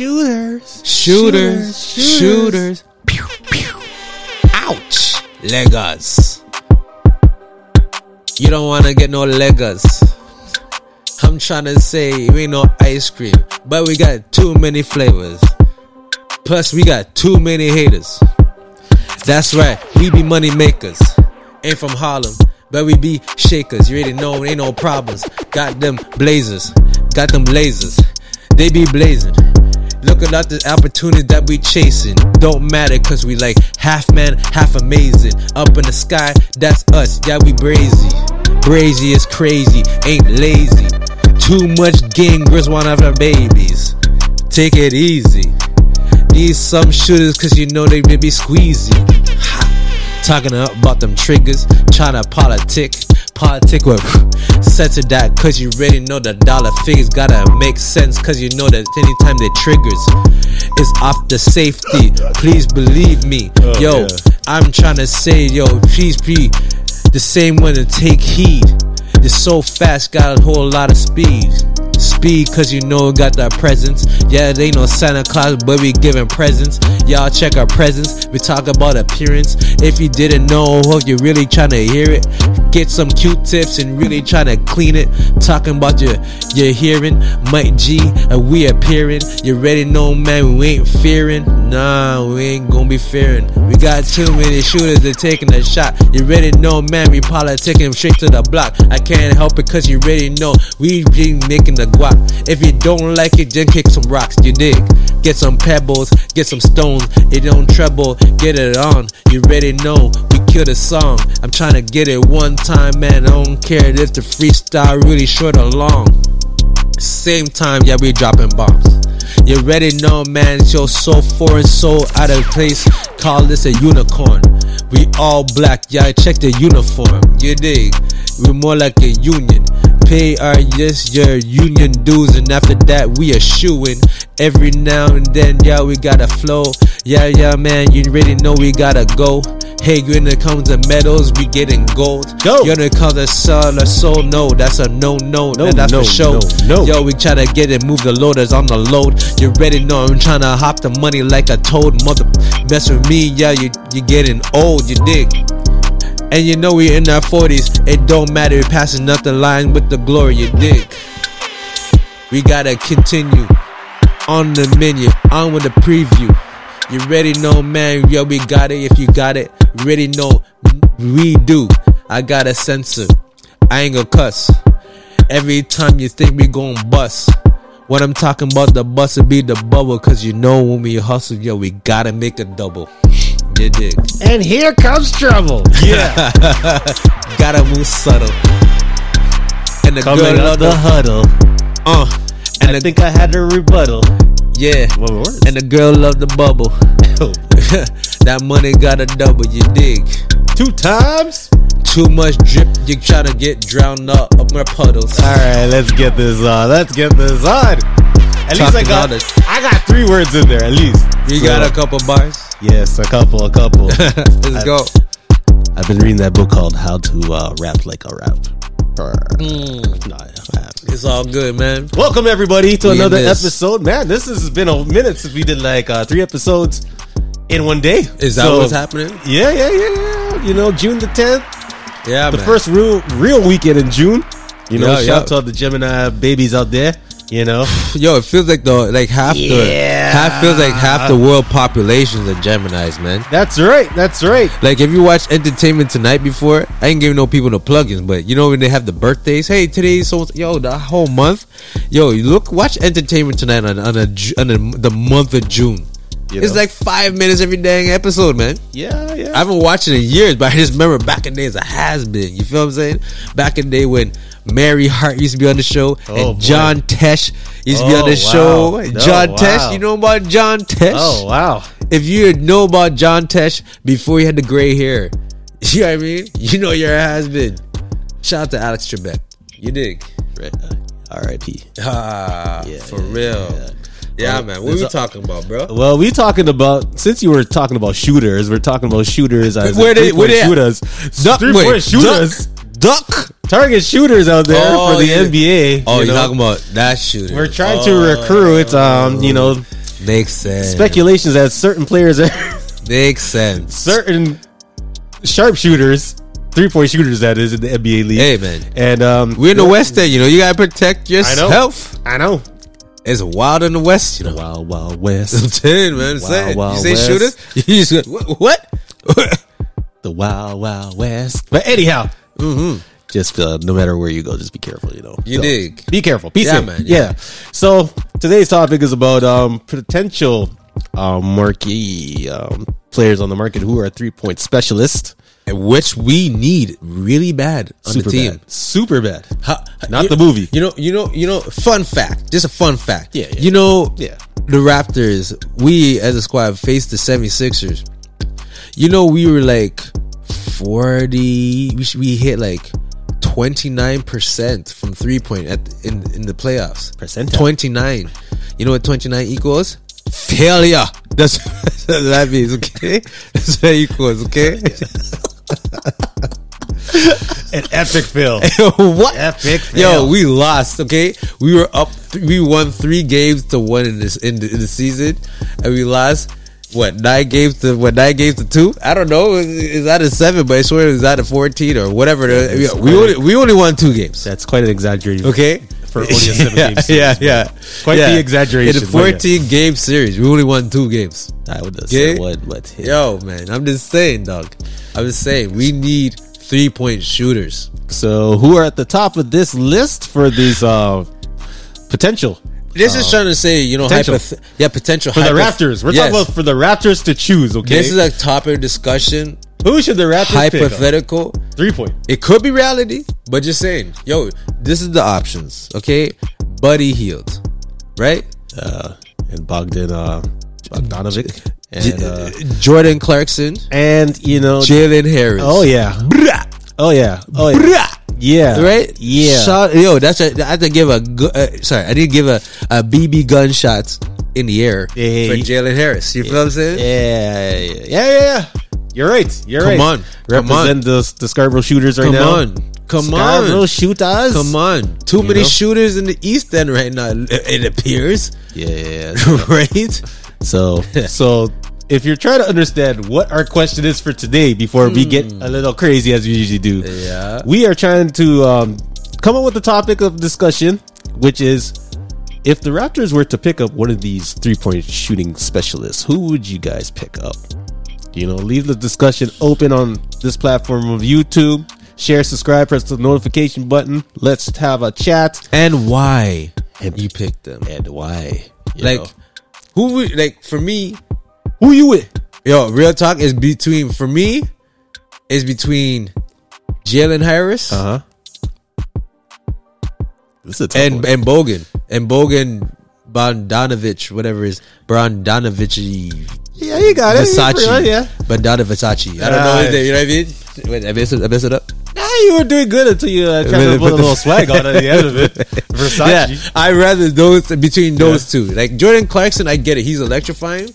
Shooters. Shooters, shooters. Pew, pew. Ouch. Legas. You don't want to get no legas. I'm trying to say we ain't no ice cream, but we got too many flavors. Plus, we got too many haters. That's right, we be money makers. Ain't from Harlem, but we be shakers. You already know, ain't no problems. Got them blazers, got them blazers. They be blazing. Looking at the opportunity that we chasing. Don't matter cause we like half man, half amazing. Up in the sky, that's us. Yeah, we brazy. Brazy is crazy, ain't lazy. Too much gang, girls want have our babies. Take it easy. Need some shooters cause you know they be squeezy. Ha. Talking about them triggers, trying to politic. Politic with sense of that cause you already know the dollar figures gotta make sense cause you know that anytime they triggers is off the safety. Please believe me. Oh, yo, yeah. I'm trying to say, yo, please be the same one to take heed. It's so fast, got a whole lot of speed. Speed, cause you know got that presence. Yeah, they no Santa Claus, but we giving presents. Y'all check our presence. We talk about appearance. If you didn't know, hope you really trying to hear it. Get some Q-tips and really try to clean it. Talking about your your hearing, Mike G, and we appearing. You already know, man, we ain't fearing. Nah, we ain't gonna be fearing. We got too many shooters that taking a shot. You already know, man, we politicking straight to the block. I can't help it cause you already know we be making the guap. If you don't like it, then kick some rocks, you dig? Get some pebbles, get some stones. It don't treble, get it on. You already know we kill the song. I'm trying to get it one time, man. I don't care if the freestyle really short or long. Same time, yeah, we dropping bombs. You already know, man, it's your so foreign, so out of place. Call this a unicorn. We all black, yeah, check the uniform. You dig? We're more like a union. Pay our yes, your union dues, and after that, we are shooing. Every now and then, yeah, we gotta flow. Yeah, yeah, man, you already know we gotta go. Hey, when it comes to medals, we getting gold. Go. When it comes to soul, or soul, no, that's a no, no, No, that's no, for sure. no, no. Yo, we try to get it, move the loaders on the load. You ready? know I'm trying to hop the money like a toad. Mother, mess with me, yeah, you you getting old, you dig. And you know we in our 40s. It don't matter, passing nothing line with the glory, you dig. We gotta continue on the menu, on with the preview. You ready? know, man. Yo, we got it. If you got it, ready? know, we do. I got a censor. I ain't gonna cuss. Every time you think we gon' bust. What I'm talking about the bust, it be the bubble. Cause you know when we hustle, yo, we gotta make a double. You dig? And here comes trouble. Yeah. Gotta move subtle. And the Coming girl love the the huddle. uh. And I the, think I had a rebuttal. yeah. And the girl love the bubble. that money got a double, you dig? Two times. Too much drip, you try to get drowned up up my puddles. All right, let's get this on. Let's get this on. At least I got. I got three words in there at least. You got a couple bars? yes, a couple, a couple. Let's go. I've been reading that book called How to uh, Rap Like a Rap. Mm. No, It's all good, man. Welcome everybody to We another episode. Man, this has been a minute since we did like uh, three episodes in one day. Is that So- what's happening? Yeah, yeah, yeah, yeah. You know, June the tenth, Yeah, the man. first real real weekend in June. You know, Yeah, shout yeah. out to all the Gemini babies out there. You know, Yo, it feels like the like half the half feels like half the world population's are Gemini's, man. that's right, that's right. Like if you watch Entertainment Tonight before, I ain't giving no people no plugins, but you know when they have the birthdays, hey today's so yo the whole month, yo you look watch Entertainment Tonight on on, a, on a, the month of June. You It's like five minutes every dang episode, man. yeah, yeah. I haven't watched it in years, but I just remember back in days it has been. You feel what I'm saying? Back in the day when Mary Hart used to be on the show Oh, and boy. John Tesh used to be Oh, on the wow. show. No, John wow. Tesh, you know about John Tesh? oh wow. If you know about John Tesh before he had the gray hair, you know what I mean? You know your has been. Shout out to Alex Trebek. You dig? Right. R.I.P. Ah, Yeah, for yeah, real. yeah. Yeah, man. What we a- talking about, bro? Well, we talking about since you were talking about shooters, we're talking about shooters as Where they, where they shooters, Duck- three wait, point shooters, Duck. Target shooters out there Oh, for the yeah. NBA. Oh, you you are talking about that shooter? We're trying Oh. to recruit, um, you know, Makes sense. speculations that certain players are Makes sense. certain sharpshooters, three point shooters that is in the NBA league. Hey man, And um, we're in the West End. You know, you gotta protect I know. yourself. I know. It's wild in the West. You know. Wild Wild West. I'm telling you, man. I'm Wild, saying. Wild you say West. shooters? You just go, what? what? the Wild Wild West. But anyhow, mm-hmm. just uh, no matter where you go, just be careful. You know. You dig. Be careful. Be Yeah, safe. man, Yeah. yeah. So today's topic is about um potential um marquee um players on the market who are three point specialists. Which we need really bad on Super the team. bad. Super bad. How- Not you- the movie. You know, you know, you know. Fun fact, just a fun fact. Yeah, yeah. You know, Yeah. the Raptors. We as a squad faced the 76ers. You know, we were like forty. We should, we hit like twenty nine percent from three point at in in the playoffs. Twenty nine. You know what twenty nine equals? Failure. That's, that's what that means. Okay, that's what it equals. Okay. An epic fail. what? Epic fail Yo, we lost. Okay, we were up. Th- we won three games to one in this in the, in the season, and we lost. What nine games to what nine games to two? I don't know. Is that a seven? But I swear it was that a fourteen or whatever. we, only we only won two games. That's quite an exaggeration. Okay, For only a seven yeah, game series, yeah, but yeah. quite yeah. the exaggeration, In a but yeah. fourteen game series, we only won two games. I would Okay. said what what Yo, man, I'm just saying, dog. I'm just saying we need three point shooters. So who are at the top of this list for these uh potential This is trying to say, you know, potential. hypoth- yeah, potential for the Raptors? We're Yes. talking about for the Raptors to choose. Okay, This is a topic of discussion, who should the Raptors pick? hypothetical. Three point. It could be reality, but just saying, yo, this is the options. Okay, Buddy Hield, right? Uh, and Bogdan uh, Bogdanovic and uh, Jordan Clarkson, and you know Jalen Harris. oh yeah oh yeah oh yeah yeah Right? yeah Shout, yo, that's a, I had to give a good, uh, sorry, I didn't give a, a BB gunshot in the air Yeah, for. Jalen Harris. You feel what I'm saying? yeah yeah yeah yeah. You're right. You're right. Come right. on. Come Represent the the Scarborough shooters right Come now. on. Come on. Scarborough on. shooters. Come on. Too many know? shooters in the East End right now, it appears. Yeah, yeah, yeah. right? So, so if you're trying to understand what our question is for today, before we get a little crazy as we usually do, Hmm. Yeah. we are trying to um, come up with the topic of discussion, which is if the Raptors were to pick up one of these three point shooting specialists, who would you guys pick up? You know, leave the discussion open on this platform of YouTube. Share, subscribe, press the notification button. Let's have a chat. And why And- you picked them? And why? Like, know. who would, like, for me, who you with? yo, real talk is between, for me, is between Jalen Harris Uh huh. This is a tough and, one. and Bogan. And Bogan Bondanovich, whatever is Bondanovich. yeah, you got it. Versace. Yeah, yeah. Bandana Versace. I don't know his name, you know what I mean? Wait, I messed it, I messed it up. Nah, you were doing good until you uh, tried Really to put a put the- little swag on at the end of it. Versace. Yeah, I rather those between those two. Like Jordan Clarkson, I get it; he's electrifying.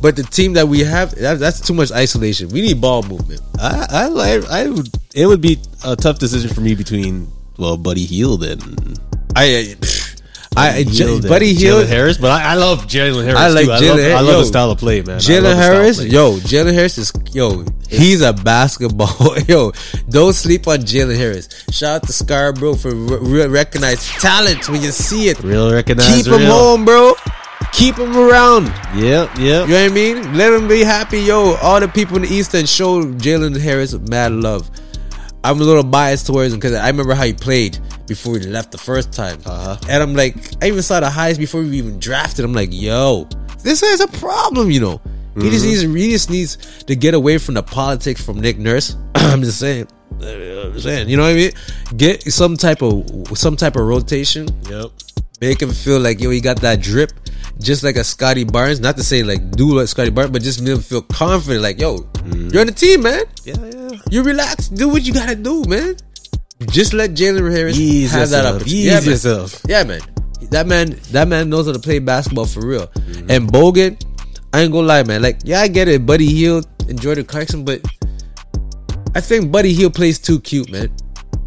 But the team that we have, that, that's too much isolation. We need ball movement. I, I. I would. It would be a tough decision for me between well, Buddy Hield and I, I, I J- Hield and Buddy Jalen Harris, but I, I love Jalen Harris. I like too. I love, Har- I love yo, the style of play, man. Jalen the style of Harris, yo, Jalen Harris is yo, he's a basketball. yo, don't sleep on Jalen Harris. Shout out to Scarborough for re- re- recognize talent when you see it. real recognized. Keep him real. home, bro. Keep him around. Yeah, yeah. You know what I mean? Let him be happy, yo. All the people in the East End show Jalen Harris mad love. I'm a little biased towards him because I remember how he played before he left the first time, Uh-huh. and I'm like, I even saw the highs before we even drafted. I'm like, yo, this guy's a problem, you know. He just needs, he just needs to get away from the politics from Nick Nurse. I'm just saying, I'm just saying, you know what I mean? Get some type of some type of rotation Yep. make him feel like yo, he got that drip, just like a Scottie Barnes. Not to say like do like Scottie Barnes, but just make him feel confident. Like yo, you're on the team, man. Yeah, yeah. You relax, do what you gotta do, man. Just let Jalen Harris Ease have that yourself. opportunity. Ease Yeah, man. yourself. Yeah, man. That man, that man knows how to play basketball for real. Mm-hmm. And Bogan, I ain't gonna lie, man. Like, yeah, I get it. Buddy Hield and Jordan Clarkson, but I think Buddy Hield plays too cute, man.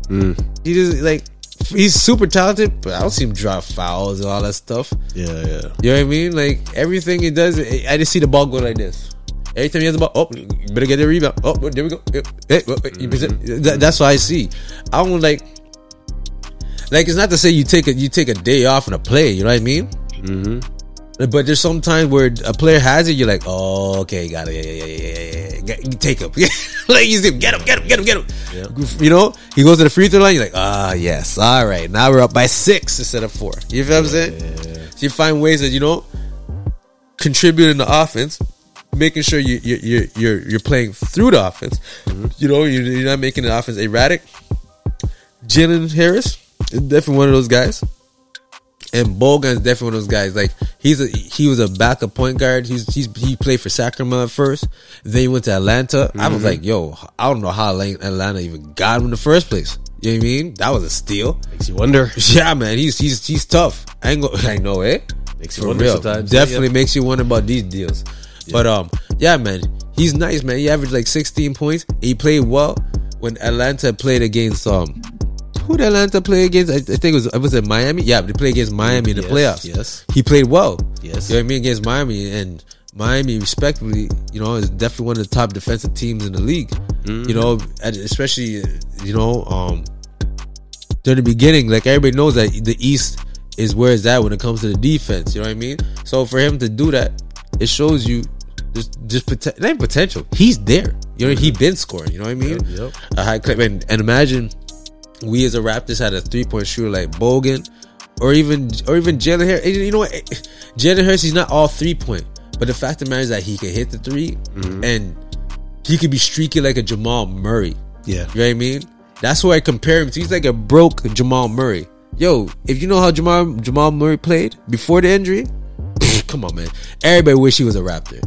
Mm. He just like he's super talented, but I don't see him drop fouls and all that stuff. Yeah, yeah. You know what I mean? Like everything he does, I just see the ball go like this. Every time he has the ball, oh, better get the rebound. Oh, there we go. Hey, that- that's what I see. I don't like, like it's not to say you take a you take a day off in a play. You know what I mean? Mm-hmm. But there's some times where a player has it, you're like, oh, okay, got it. Yeah, yeah, yeah, yeah, yeah, yeah. Get- take him. like you see him, get him, get him, get him, get him. You know, he goes to the free throw line. You're like, ah, yes, all right. Now we're up by six instead of four. You feel what I'm saying? So you find ways that you know contribute in the offense, making sure you you you you're you're playing through the offense. You know, you're, you're not making the offense erratic. Jalen Harris is definitely one of those guys. And Bogan's definitely one of those guys. Like he's a he was a backup point guard. He's he's he played for Sacramento at first. Then he went to Atlanta. I was like, yo, I don't know how Atlanta even got him in the first place. You know what I mean? That was a steal. Makes you wonder. Yeah, man, he's he's he's tough. I ain't go, I know it. Makes you For wonder real, sometimes. Yeah, definitely makes you wonder about these deals. But um, yeah, man, he's nice, man. He averaged like 16 points. He played well when Atlanta played against um, who did Atlanta play against? I, I think it was was it Miami. Yeah, they played against Miami in the Yes, playoffs. yes. he played well. Yes. you know what I mean against Miami and. Miami, respectively, you know, is definitely one of the top defensive teams in the league. Mm-hmm. You know, especially, you know, um, during the beginning, like everybody knows that the East is where it's at when it comes to the defense. You know what I mean? So for him to do that, it shows you just just poten- not even potential. He's there. You know, he been scoring. You know what I mean? Yep, yep. A high clip. And, and imagine we as a Raptors had a three point shooter like Bogan, or even or even Jalen Harris. You know what? Jalen Harris, he's not all three point, but the fact of the matter is that he can hit the 3 mm-hmm. and he could be streaky like a Jamal Murray. Yeah. You know what I mean? That's why I compare him to. He's like a broke Jamal Murray. Yo, if you know how Jamal Jamal Murray played before the injury, come on, man. Everybody wish he was a Raptor.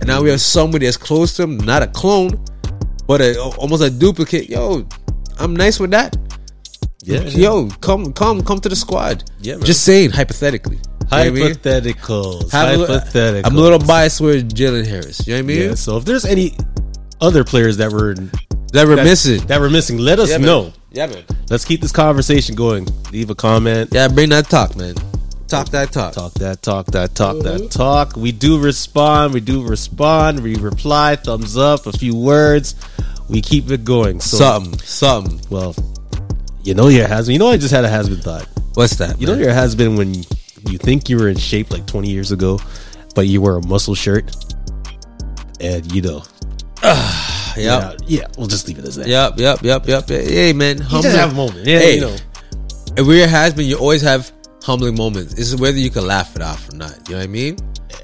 And now we have somebody that's close to him, not a clone, but a, almost a duplicate. Yo, I'm nice with that. Yeah. Yo, come, come, come to the squad. Yeah, man. Just saying, hypothetically. You know I mean? Hypotheticals. Have a little- Hypotheticals. I'm a little biased with Jalen Harris. You know what I mean? Yeah. So if there's any other players that were That we're that, missing. that were missing, let us Yeah, know. Yeah, man. Let's keep this conversation going. Leave a comment. Yeah, bring that talk, man. Talk that talk. Talk that, talk that, talk that, mm-hmm. talk. We do respond. We do respond. We reply. Thumbs up. A few words. We keep it going. So, something, something. well, you know your has been. You know I just had a has been thought. What's that? You know man? your has been when you think you were in shape like 20 years ago, but you wear a muscle shirt, and you know, Yep. yeah, yeah. We'll just leave it as that. Yep, yep, yep, yep. Hey, man. You just have a moment. Yeah, Hey, you know. if we're has been, you always have humbling moments. Is whether you can laugh it off or not. You know what I mean?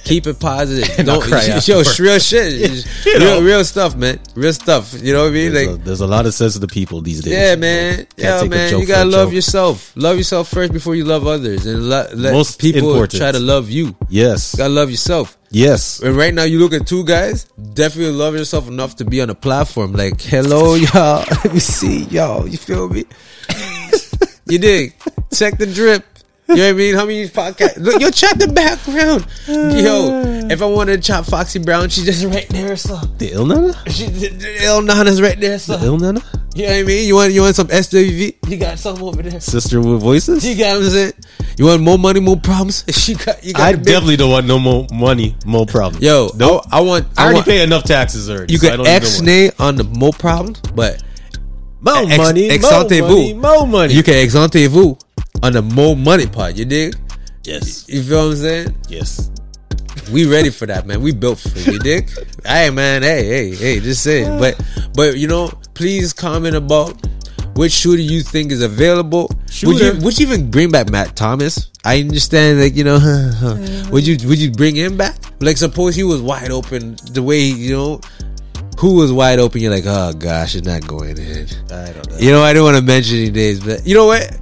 Keep it positive. Don't cry yo, real shit. You know. real, real stuff, man. Real stuff. You know what I mean? There's, Like, a, there's a lot of sensitive people these days. yeah, man. Yeah, man. You gotta love yourself. Love yourself first before you love others, and let, let Most people important. try to love you. Yes, You gotta love yourself. yes. And right now, you look at two guys, definitely love yourself enough to be on a platform. Like, hello, y'all. Let me see, y'all. You feel me? you dig? Check the drip. You know what I mean? How many podcast? Look, yo, check the background. Yo, if I wanted to chop Foxy Brown, she's just right there, so. The Ill Na Na? She, the El Nana's right there, so. Ill Na Na? You know what I mean? You want you want some SWV? You got some over there. Sister with voices? You got what I'm saying? You want more money, more problems? She got. You got I definitely don't want no more money, more problems. Yo, Nope. I, I want. I I, already want, pay enough taxes already. You so can X nay on the more problems, but more ex- money, more exante-vous. money, more money. you can exante vous on the more money part. You dig? yes, You feel what I'm saying? yes. We ready for that, man. We built for it. You dig? hey, man. Hey, hey, hey. Just saying. But, but you know, please comment about which shooter you think is available. Would you would you even bring back Matt Thomas? I understand, like you know, would you would you bring him back? Like, suppose he was wide open the way you know. Who was wide open? You're like, oh gosh, it's not going in. I don't know. You know, I don't want to mention any names, but you know what?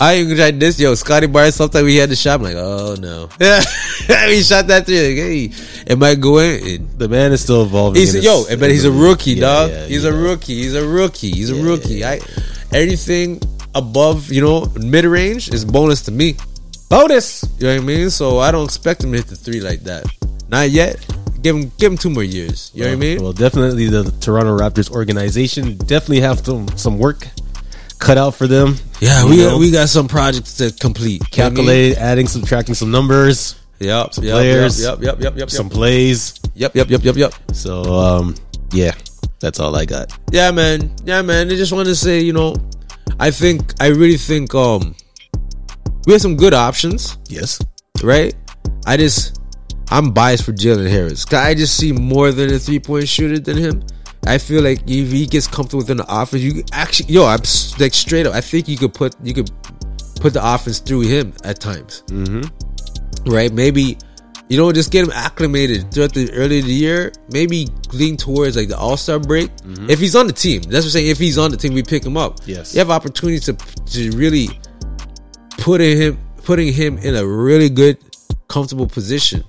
I even tried this. Yo, Scottie Barnes, sometimes we had the shot. I'm like, oh no. Yeah. he shot that three. Like, hey, it might go in. And The man is still evolving. he's yo, his- but he's a rookie, Yeah, dog. yeah, he's yeah. a rookie. He's a rookie. He's a rookie. I anything above, you know, mid range is bonus to me. bonus. You know what I mean? So I don't expect him to hit the three like that. Not yet. Give him give him two more years. You know what I mean? Well, definitely the Toronto Raptors organization definitely have some some work cut out for them. Yeah, we know? we got some projects to complete. You know what I mean? Calculate, adding, subtracting some numbers, Yep. some yep, players, Yep. Yep. Yep. Yep. some Yep. plays. Yep. Yep. Yep. Yep. Yep. So, um, yeah, that's all I got. Yeah, man. Yeah, man. I just want to say, you know, I think I really think um we have some good options, Yes. right? I just I'm biased for Jalen Harris. I just see more than a three point shooter than him. I feel like if he gets comfortable within the offense, you actually, yo, I'm like straight up. I think you could put you could put the offense through him at times, mm-hmm. right? Maybe you know just get him acclimated throughout the early of the year. Maybe lean towards like the All Star break. If he's on the team, that's what I'm saying. If he's on the team, we pick him up. Yes. you have opportunities to to really putting him putting him in a really good, comfortable position.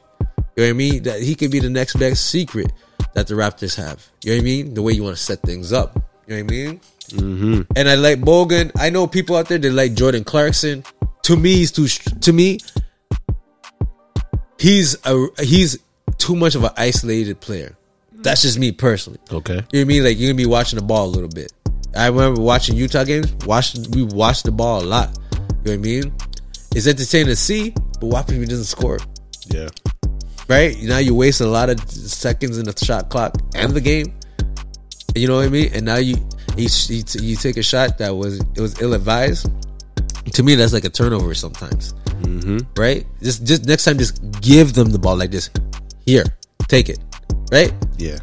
You know what I mean? That he could be the next best secret that the Raptors have. You know what I mean? The way you want to set things up. You know what I mean? Mm-hmm. And I like Bogan. I know people out there that like Jordan Clarkson. To me, he's too. To me, he's a he's too much of an isolated player. That's just me personally. Okay. You know what I mean? Like you're gonna be watching the ball a little bit. I remember watching Utah games. Watching we watched the ball a lot. You know what I mean? It's entertaining to see, but why he doesn't score? Yeah. Right? Now you waste a lot of seconds in the shot clock and the game. You know what I mean? And now you you, you, you take a shot that was it was ill advised. To me, that's like a turnover sometimes. Mm-hmm. Right? Just just next time, just give them the ball like this. Here, take it. Right? Yeah.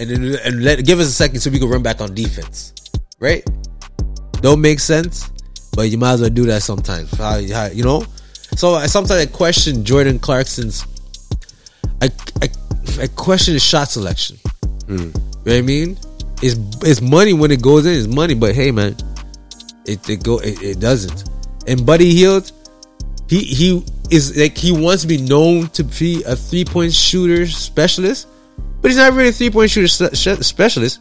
and then and let give us a second so we can run back on defense, right? Don't make sense, but you might as well do that sometimes. How, how, you know, so I sometimes I question Jordan Clarkson's. I I, I question his shot selection. Hmm. You know what I mean? It's it's money when it goes in. It's money, but hey, man, it it go it, it doesn't. And Buddy Hield, he he is like he wants to be known to be a three point shooter specialist, but he's not really a three point shooter specialist.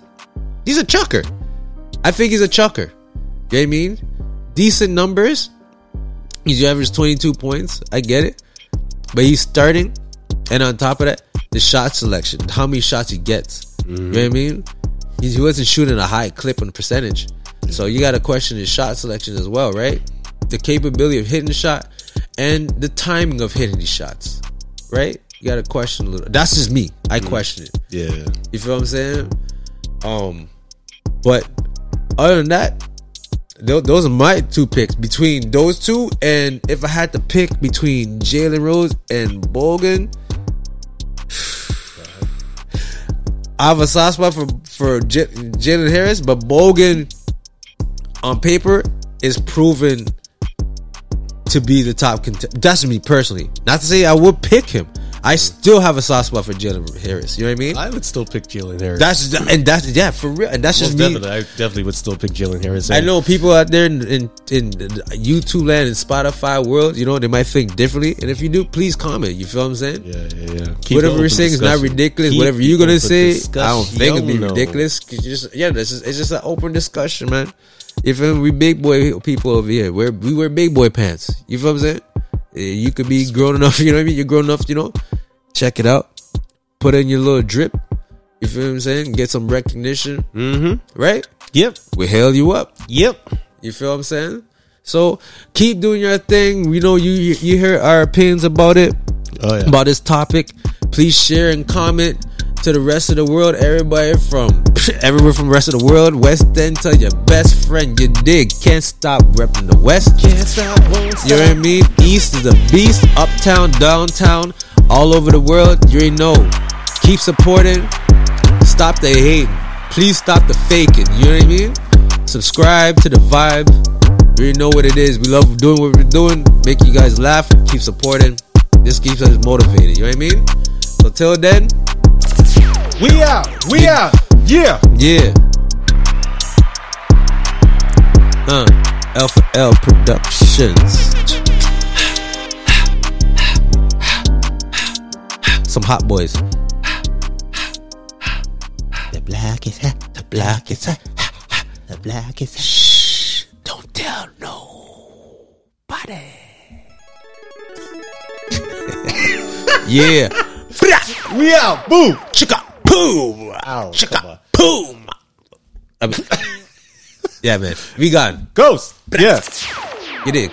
He's a chucker. I think he's a chucker. You know what I mean? Decent numbers. He's averaged 22 points. I get it. But he's starting. And on top of that, the shot selection, how many shots he gets. You know what I mean? He, he wasn't shooting a high clip on the percentage. So you got to question his shot selection as well, right? The capability of hitting the shot and the timing of hitting these shots, right? You got to question a little. That's just me. I question it. Yeah. You feel what I'm saying? Um, but other than that, tho- those are my two picks between those two. And if I had to pick between Jalen Rose and Bogan, I have a soft spot for for J- Jalen Harris, but Bogan on paper is proven to be the top contender. That's me personally. Not to say I would pick him. I still have a soft spot for Jalen Harris. You know what I mean? I would still pick Jalen Harris. That's and that's yeah for real. And that's Most just me. definitely. I definitely would still pick Jalen Harris. I know people out there in, in in YouTube land and Spotify world, you know, they might think differently. And if you do, please comment. You feel what I'm saying? Yeah, yeah, yeah. Keep Whatever open saying is not ridiculous. Keep Whatever you're gonna say, I don't think it'd be discussion. ridiculous. just yeah, this is it's just an open discussion, man. You feel me? We big boy people over here. We're, we wear big boy pants. You feel what I'm saying? Eh, You could be grown enough. You know what I mean? You're grown enough. You know, check it out. Put in your little drip. You feel what I'm saying? Get some recognition, Mm-hmm. right? Yep. We hail you up. Yep. You feel what I'm saying? So keep doing your thing. We know you you hear our opinions about it, Oh yeah. about this topic. Please share and comment to the rest of the world. Everybody from everywhere from the rest of the world. West End, tell your best friend you dig. Can't stop repping the West. Can't stop, won't You know what I mean? East is a beast. Uptown, downtown, all over the world. You already know. Keep supporting. Stop the hating. Please stop the faking. You know what I mean? Subscribe to the vibe. You already know what it is. We love doing what we're doing. Make you guys laugh. Keep supporting. This keeps us motivated. You know what I mean? So till then, We out. We out. Yeah. yeah. Uh, Alpha L Productions. Some hot boys. The black is hot. The black is hot. The black is hat. Shh, don't tell nobody. yeah. We out. Boom. Chicka boom. Ow. Chicka come on. boom. I mean, Yeah, man. We gone. Ghost. Yeah. You dig?